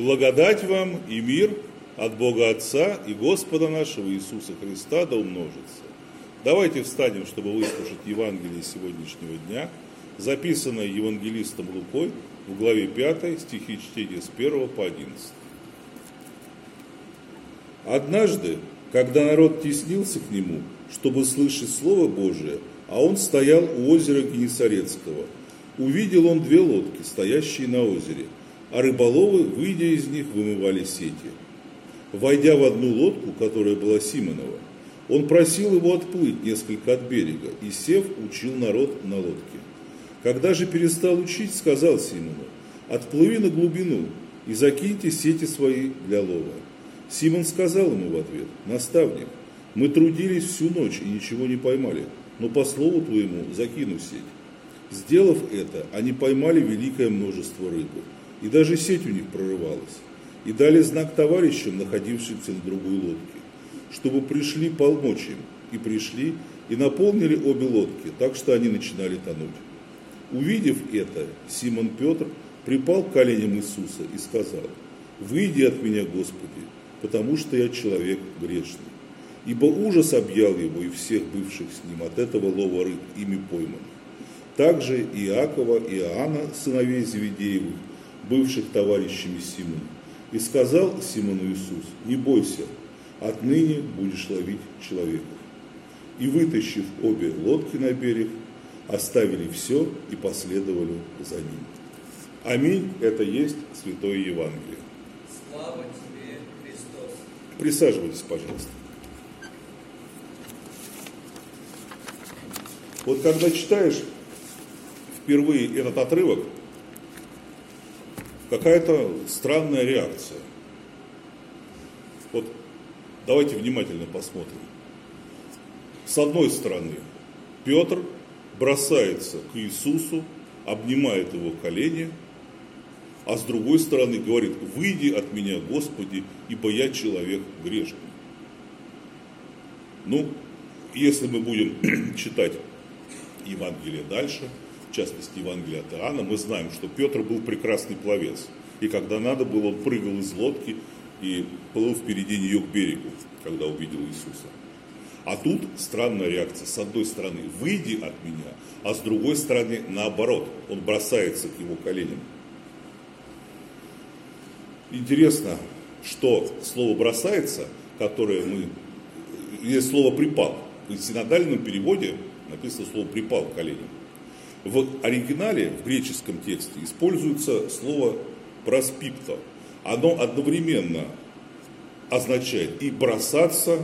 Благодать вам и мир от Бога Отца и Господа нашего Иисуса Христа да умножится. Давайте встанем, чтобы выслушать Евангелие сегодняшнего дня, записанное евангелистом Лукой в главе 5, стихи чтения с 1 по 11. Однажды, когда народ теснился к нему, чтобы слышать Слово Божие, а он стоял у озера Генесарецкого, увидел он две лодки, стоящие на озере – а рыболовы, выйдя из них, вымывали сети. Войдя в одну лодку, которая была Симонова, он просил его отплыть несколько от берега и, сев, учил народ на лодке. Когда же перестал учить, сказал Симону, «Отплыви на глубину и закиньте сети свои для лова». Симон сказал ему в ответ, «Наставник, мы трудились всю ночь и ничего не поймали, но по слову твоему закину сеть». Сделав это, они поймали великое множество рыбы – и даже сеть у них прорывалась. И дали знак товарищам, находившимся на другой лодке, чтобы пришли помочь им. И пришли, и наполнили обе лодки, так что они начинали тонуть. Увидев это, Симон Петр припал к коленям Иисуса и сказал, «Выйди от меня, Господи, потому что я человек грешный». Ибо ужас объял его и всех бывших с ним от этого лова рыб, ими пойманных. Также Иакова и Иоанна, сыновей Зеведеевых, бывших товарищами Симона. И сказал Симону Иисус, не бойся, отныне будешь ловить человеков. И вытащив обе лодки на берег, оставили все и последовали за ним. Аминь. Это есть Святое Евангелие. Слава тебе, Христос. Присаживайтесь, пожалуйста. Вот когда читаешь впервые этот отрывок, какая-то странная реакция. Вот давайте внимательно посмотрим. С одной стороны, Петр бросается к Иисусу, обнимает его колени, а с другой стороны говорит, выйди от меня, Господи, ибо я человек грешный. Ну, если мы будем читать Евангелие дальше – в частности Евангелия от Иоанна, мы знаем, что Петр был прекрасный пловец. И когда надо было, он прыгал из лодки и плыл впереди нее к берегу, когда увидел Иисуса. А тут странная реакция. С одной стороны, выйди от меня, а с другой стороны, наоборот, он бросается к его коленям. Интересно, что слово бросается, которое мы, есть слово припал. В синодальном переводе написано слово припал к коленям. В оригинале, в греческом тексте, используется слово проспипто. Оно одновременно означает и бросаться,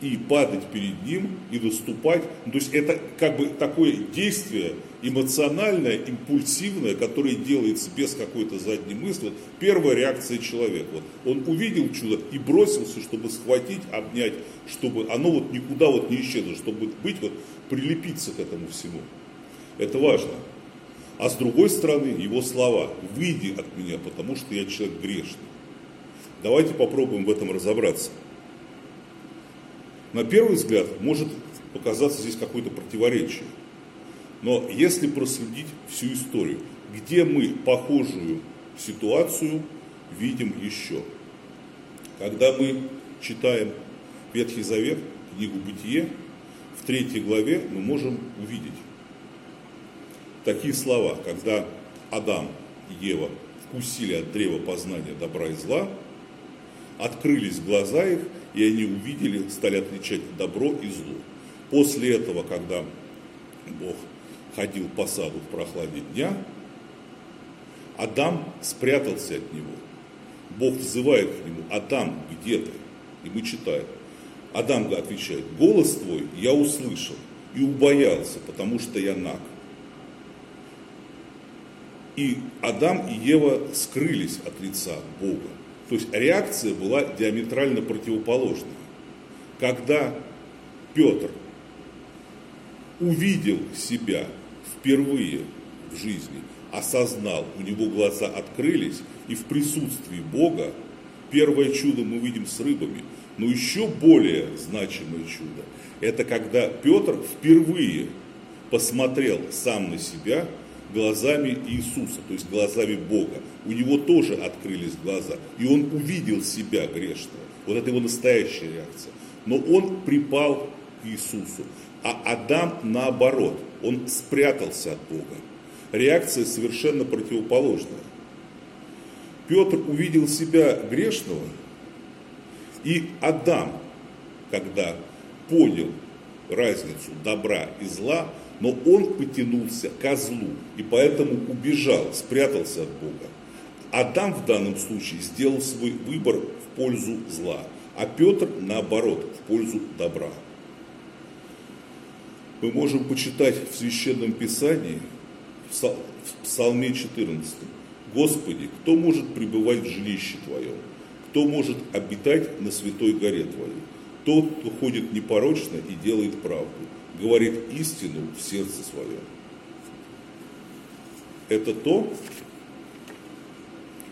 и падать перед ним, и выступать. То есть это как бы такое действие эмоциональное, импульсивное, которое делается без какой-то задней мысли. Первая реакция человека. Вот он увидел чудо и бросился, чтобы схватить, обнять, чтобы оно вот никуда вот не исчезло, чтобы быть вот, прилепиться к этому всему. Это важно. А с другой стороны, его слова «выйди от меня, потому что я человек грешный». Давайте попробуем в этом разобраться. На первый взгляд может показаться здесь какое-то противоречие. Но если проследить всю историю, где мы похожую ситуацию видим еще? Когда мы читаем Ветхий Завет, книгу Бытие, в третьей главе мы можем увидеть, такие слова, когда Адам и Ева вкусили от древа познания добра и зла, открылись глаза их, и они увидели, стали отличать добро и зло. После этого, когда Бог ходил по саду в прохладе дня, Адам спрятался от него. Бог взывает к нему, Адам, где ты? И мы читаем. Адам отвечает, голос твой я услышал и убоялся, потому что я наг. И Адам и Ева скрылись от лица Бога. То есть реакция была диаметрально противоположная. Когда Петр увидел себя впервые в жизни, осознал, у него глаза открылись, и в присутствии Бога первое чудо мы видим с рыбами. Но еще более значимое чудо – это когда Петр впервые посмотрел сам на себя – глазами Иисуса, то есть глазами Бога. У него тоже открылись глаза, и он увидел себя грешного. Вот это его настоящая реакция. Но он припал к Иисусу. А Адам наоборот, он спрятался от Бога. Реакция совершенно противоположная. Петр увидел себя грешного, и Адам, когда понял разницу добра и зла, но он потянулся к злу и поэтому убежал, спрятался от Бога. Адам в данном случае сделал свой выбор в пользу зла, а Петр наоборот, в пользу добра. Мы можем почитать в Священном Писании, в Псалме 14, «Господи, кто может пребывать в жилище Твоем? Кто может обитать на святой горе Твоей? Тот, кто ходит непорочно и делает правду, говорит истину в сердце своем. Это то,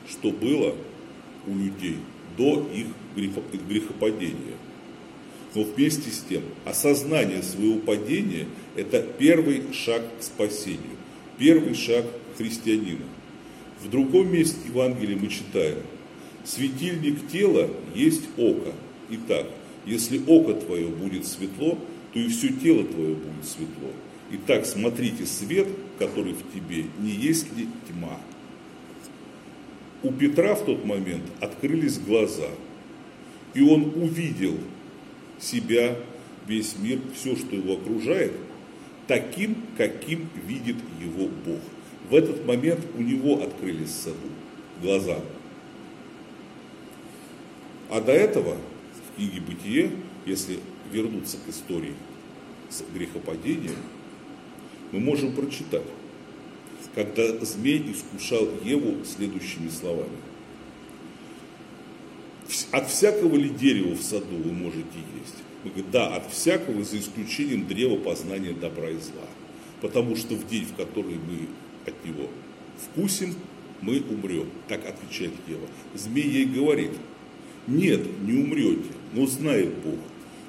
что было у людей до их грехопадения. Но вместе с тем, осознание своего падения – это первый шаг к спасению, первый шаг христианина. В другом месте Евангелия мы читаем, «Светильник тела есть око. Итак, если око твое будет светло, то и все тело твое будет светло. Итак, смотрите свет, который в тебе, не есть ли тьма. У Петра в тот момент открылись глаза, и он увидел себя, весь мир, все, что его окружает, таким, каким видит его Бог. В этот момент у него открылись саду глаза. А до этого в книге «Бытие», если вернуться к истории с грехопадением, мы можем прочитать, когда змей искушал Еву следующими словами. От всякого ли дерева в саду вы можете есть? Мы говорим, да, от всякого, за исключением древа познания добра и зла. Потому что в день, в который мы от него вкусим, мы умрем. Так отвечает Ева. Змей ей говорит, нет, не умрете, но знает Бог,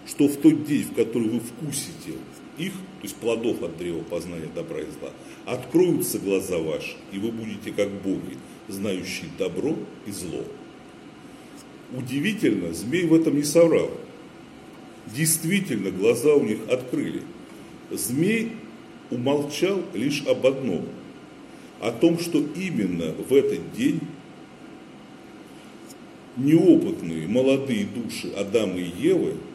что в тот день, в который вы вкусите их, то есть плодов от древа познания добра и зла, откроются глаза ваши, и вы будете как боги, знающие добро и зло. Удивительно, змей в этом не соврал. Действительно, глаза у них открыли. Змей умолчал лишь об одном, о том, что именно в этот день неопытные молодые души Адама и Евы –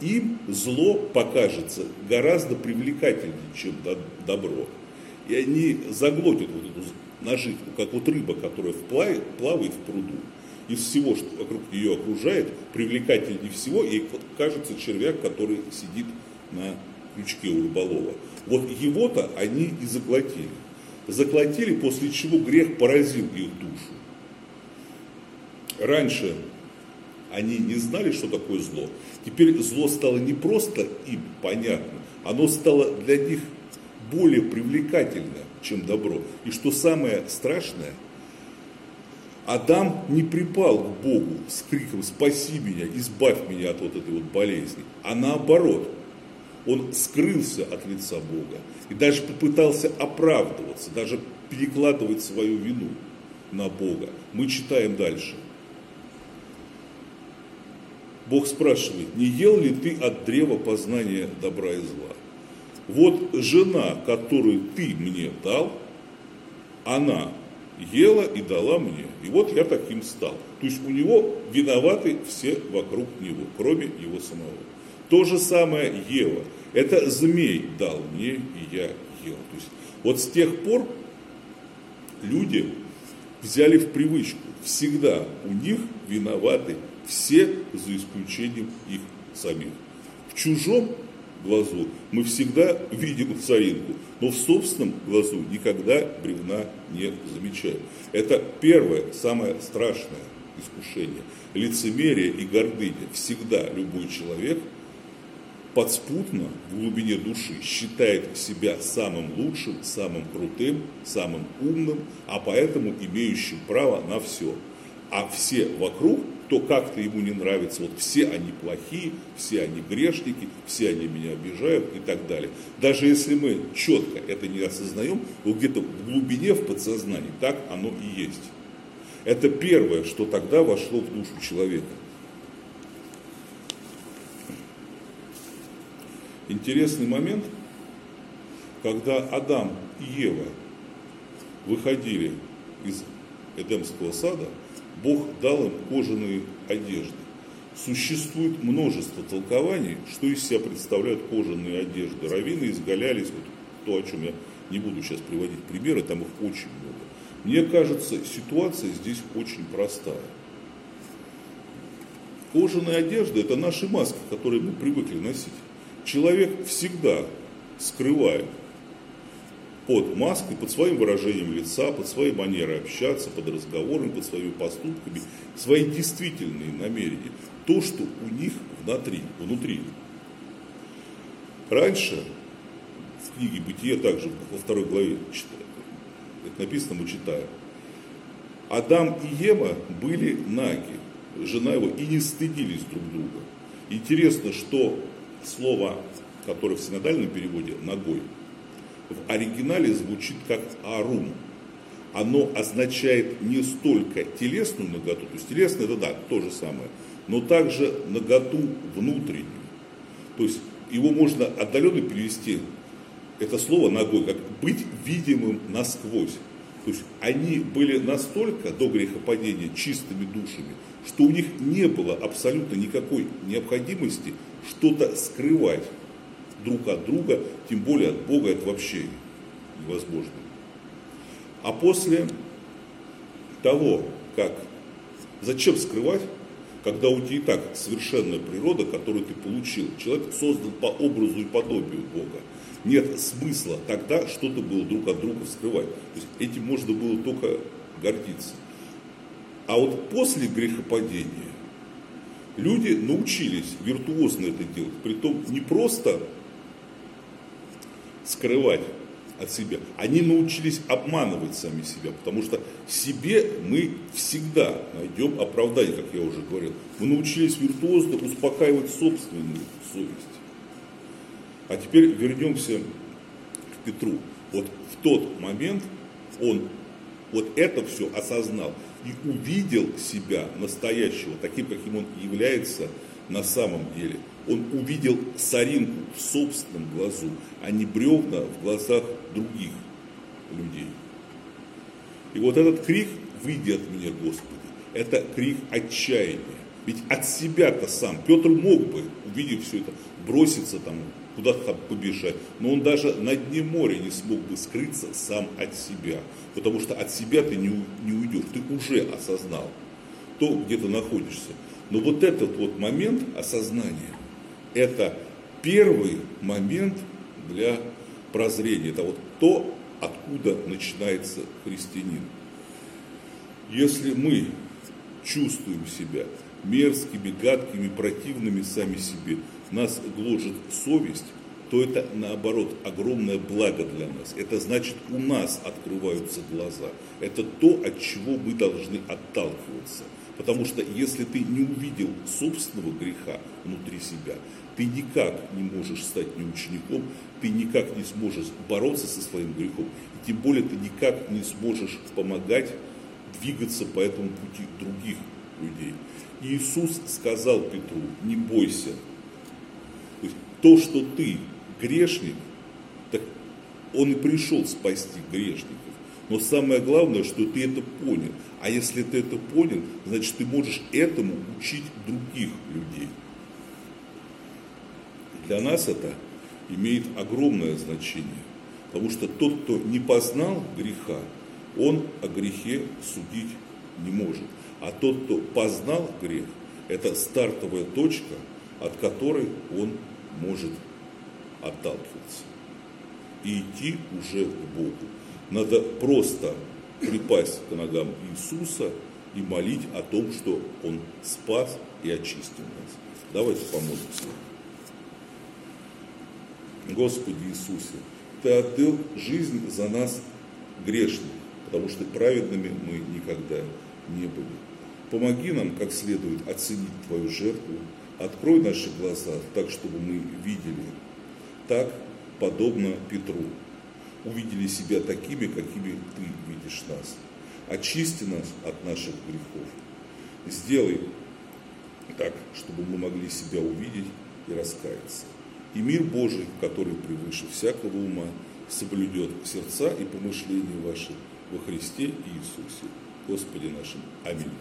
им зло покажется гораздо привлекательнее, чем добро. И они заглотят вот эту наживку, как вот рыба, которая плавает, плавает в пруду. Из всего, что вокруг нее окружает, привлекательнее всего, ей кажется червяк, который сидит на крючке у рыболова. Вот его-то они и заглотили. Заглотили, после чего грех поразил их душу. Раньше они не знали, что такое зло. Теперь зло стало не просто им понятно, оно стало для них более привлекательно, чем добро. И что самое страшное, Адам не припал к Богу с криком «Спаси меня, избавь меня от вот этой вот болезни», а наоборот, он скрылся от лица Бога и даже попытался оправдываться, даже перекладывать свою вину на Бога. Мы читаем дальше. Бог спрашивает, не ел ли ты от древа познания добра и зла? Вот жена, которую ты мне дал, она ела и дала мне. И вот я таким стал. То есть у него виноваты все вокруг него, кроме его самого. То же самое Ева. Это змей дал мне, и я ел. То есть вот с тех пор люди взяли в привычку. Всегда у них виноваты все за исключением их самих. В чужом глазу мы всегда видим соринку, но в собственном глазу никогда бревна не замечаем. Это первое, самое страшное искушение. Лицемерие и гордыня. Всегда любой человек подспутно в глубине души считает себя самым лучшим, самым крутым, самым умным, а поэтому имеющим право на все. А все вокруг кто как-то ему не нравится, вот все они плохие, все они грешники, все они меня обижают и так далее. Даже если мы четко это не осознаем, вот где-то в глубине, в подсознании, так оно и есть. Это первое, что тогда вошло в душу человека. Интересный момент, когда Адам и Ева выходили из Эдемского сада, Бог дал им кожаные одежды. Существует множество толкований, что из себя представляют кожаные одежды. Равины изгалялись, вот то, о чем я не буду сейчас приводить примеры, там их очень много. Мне кажется, ситуация здесь очень простая. Кожаная одежда – это наши маски, которые мы привыкли носить. Человек всегда скрывает под маской, под своим выражением лица, под своей манерой общаться, под разговорами, под своими поступками, свои действительные намерения. То, что у них внутри. внутри. Раньше, в книге «Бытие», также во второй главе это написано, мы читаем, Адам и Ева были наги, жена его, и не стыдились друг друга. Интересно, что слово, которое в синодальном переводе «ногой», в оригинале звучит как арум. Оно означает не столько телесную наготу, то есть телесная это да, то же самое, но также наготу внутреннюю. То есть его можно отдаленно перевести, это слово ногой, как быть видимым насквозь. То есть они были настолько до грехопадения чистыми душами, что у них не было абсолютно никакой необходимости что-то скрывать друг от друга, тем более от Бога это вообще невозможно. А после того, как зачем скрывать, когда у тебя и так совершенная природа, которую ты получил, человек создан по образу и подобию Бога. Нет смысла тогда что-то было друг от друга скрывать. То есть этим можно было только гордиться. А вот после грехопадения люди научились виртуозно это делать. Притом не просто скрывать от себя. Они научились обманывать сами себя, потому что себе мы всегда найдем оправдание, как я уже говорил. Мы научились виртуозно успокаивать собственную совесть. А теперь вернемся к Петру. Вот в тот момент он вот это все осознал и увидел себя настоящего, таким, каким он является на самом деле – он увидел соринку в собственном глазу, а не бревна в глазах других людей. И вот этот крик «Выйди от меня, Господи!» это крик отчаяния. Ведь от себя-то сам Петр мог бы, увидев все это, броситься там, куда-то побежать. Но он даже на дне моря не смог бы скрыться сам от себя. Потому что от себя ты не, не уйдешь. Ты уже осознал то, где ты находишься. Но вот этот вот момент осознания, это первый момент для прозрения. Это вот то, откуда начинается христианин. Если мы чувствуем себя мерзкими, гадкими, противными сами себе, нас гложет совесть, то это наоборот огромное благо для нас. Это значит, у нас открываются глаза. Это то, от чего мы должны отталкиваться. Потому что если ты не увидел собственного греха внутри себя, ты никак не можешь стать не учеником, ты никак не сможешь бороться со своим грехом, и тем более ты никак не сможешь помогать двигаться по этому пути других людей. Иисус сказал Петру, не бойся. То, есть, то что ты грешник, так он и пришел спасти грешников. Но самое главное, что ты это понял. А если ты это понял, значит ты можешь этому учить других людей. Для нас это имеет огромное значение, потому что тот, кто не познал греха, он о грехе судить не может. А тот, кто познал грех, это стартовая точка, от которой он может отталкиваться и идти уже к Богу. Надо просто припасть к ногам Иисуса и молить о том, что Он спас и очистил нас. Давайте помолимся. Господи Иисусе, Ты отдал жизнь за нас грешных, потому что праведными мы никогда не были. Помоги нам как следует оценить Твою жертву, открой наши глаза так, чтобы мы видели, так, подобно Петру, увидели себя такими, какими Ты видишь нас. Очисти нас от наших грехов. Сделай так, чтобы мы могли себя увидеть и раскаяться. И мир Божий, который превыше всякого ума, соблюдет сердца и помышления ваши во Христе Иисусе, Господе нашим. Аминь.